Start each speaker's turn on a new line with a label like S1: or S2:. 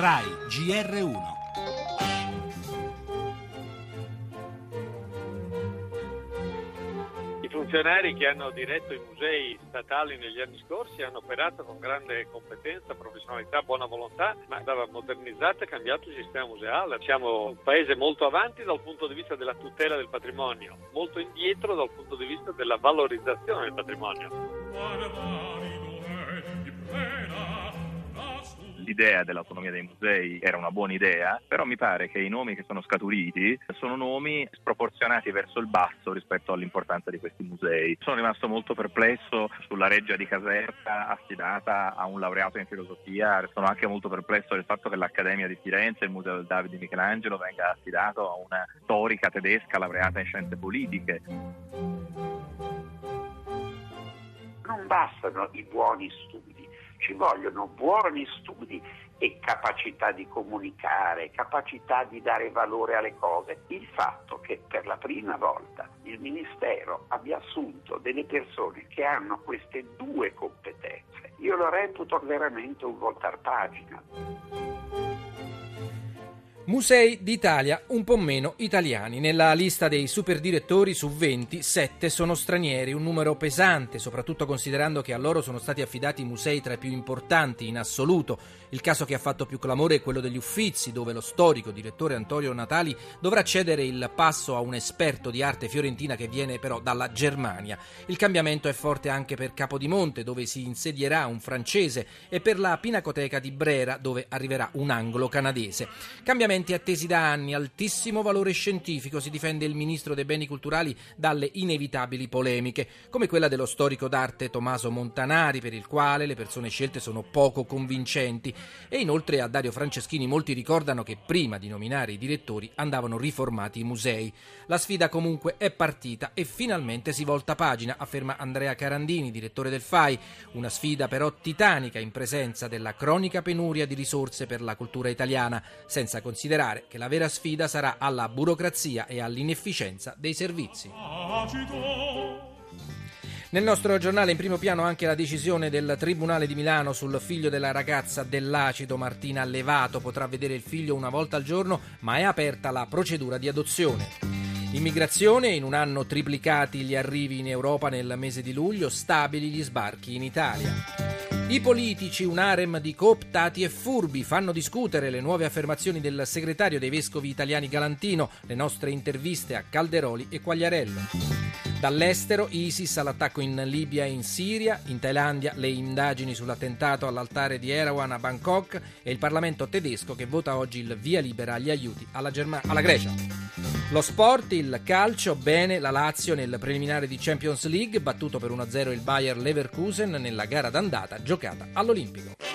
S1: RAI GR1.
S2: I funzionari che hanno diretto i musei statali negli anni scorsi hanno operato con grande competenza, professionalità, buona volontà, ma andava modernizzato e cambiato il sistema museale. Siamo un paese molto avanti dal punto di vista della tutela del patrimonio, molto indietro dal punto di vista della valorizzazione del patrimonio.
S3: L'idea dell'autonomia dei musei era una buona idea, però mi pare che i nomi che sono scaturiti sono nomi sproporzionati verso il basso rispetto all'importanza di questi musei. Sono rimasto molto perplesso sulla reggia di Caserta affidata a un laureato in filosofia, sono anche molto perplesso del fatto che l'Accademia di Firenze, il Museo del Davide di Michelangelo venga affidato a una storica tedesca laureata in scienze politiche.
S4: Non bastano i buoni studi ci vogliono buoni studi e capacità di comunicare, capacità di dare valore alle cose. Il fatto che per la prima volta il Ministero abbia assunto delle persone che hanno queste due competenze, io lo reputo veramente un voltar pagina.
S5: Musei d'Italia un po' meno italiani. Nella lista dei superdirettori su 20, 7 sono stranieri, un numero pesante, soprattutto considerando che a loro sono stati affidati musei tra i più importanti in assoluto. Il caso che ha fatto più clamore è quello degli Uffizi, dove lo storico direttore Antonio Natali dovrà cedere il passo a un esperto di arte fiorentina che viene però dalla Germania. Il cambiamento è forte anche per Capodimonte, dove si insedierà un francese, e per la Pinacoteca di Brera, dove arriverà un anglo canadese. Cambiamento Interventi attesi da anni, altissimo valore scientifico, si difende il ministro dei beni culturali dalle inevitabili polemiche, come quella dello storico d'arte Tommaso Montanari, per il quale le persone scelte sono poco convincenti. E inoltre a Dario Franceschini molti ricordano che prima di nominare i direttori andavano riformati i musei. La sfida comunque è partita e finalmente si volta pagina, afferma Andrea Carandini, direttore del FAI. Una sfida però titanica in presenza della cronica penuria di risorse per la cultura italiana, senza considerare considerare che la vera sfida sarà alla burocrazia e all'inefficienza dei servizi. Nel nostro giornale in primo piano anche la decisione del Tribunale di Milano sul figlio della ragazza dell'acido Martina Allevato. Potrà vedere il figlio una volta al giorno, ma è aperta la procedura di adozione. Immigrazione, in un anno triplicati gli arrivi in Europa nel mese di luglio, stabili gli sbarchi in Italia. I politici, un harem di cooptati e furbi, fanno discutere le nuove affermazioni del segretario dei vescovi italiani Galantino, le nostre interviste a Calderoli e Quagliarello. Dall'estero ISIS all'attacco in Libia e in Siria, in Thailandia le indagini sull'attentato all'altare di Erawan a Bangkok e il Parlamento tedesco che vota oggi il via libera agli aiuti alla, Germa- alla Grecia. Lo sport, il calcio, bene la Lazio nel preliminare di Champions League, battuto per 1-0 il Bayer Leverkusen nella gara d'andata giocata all'Olimpico.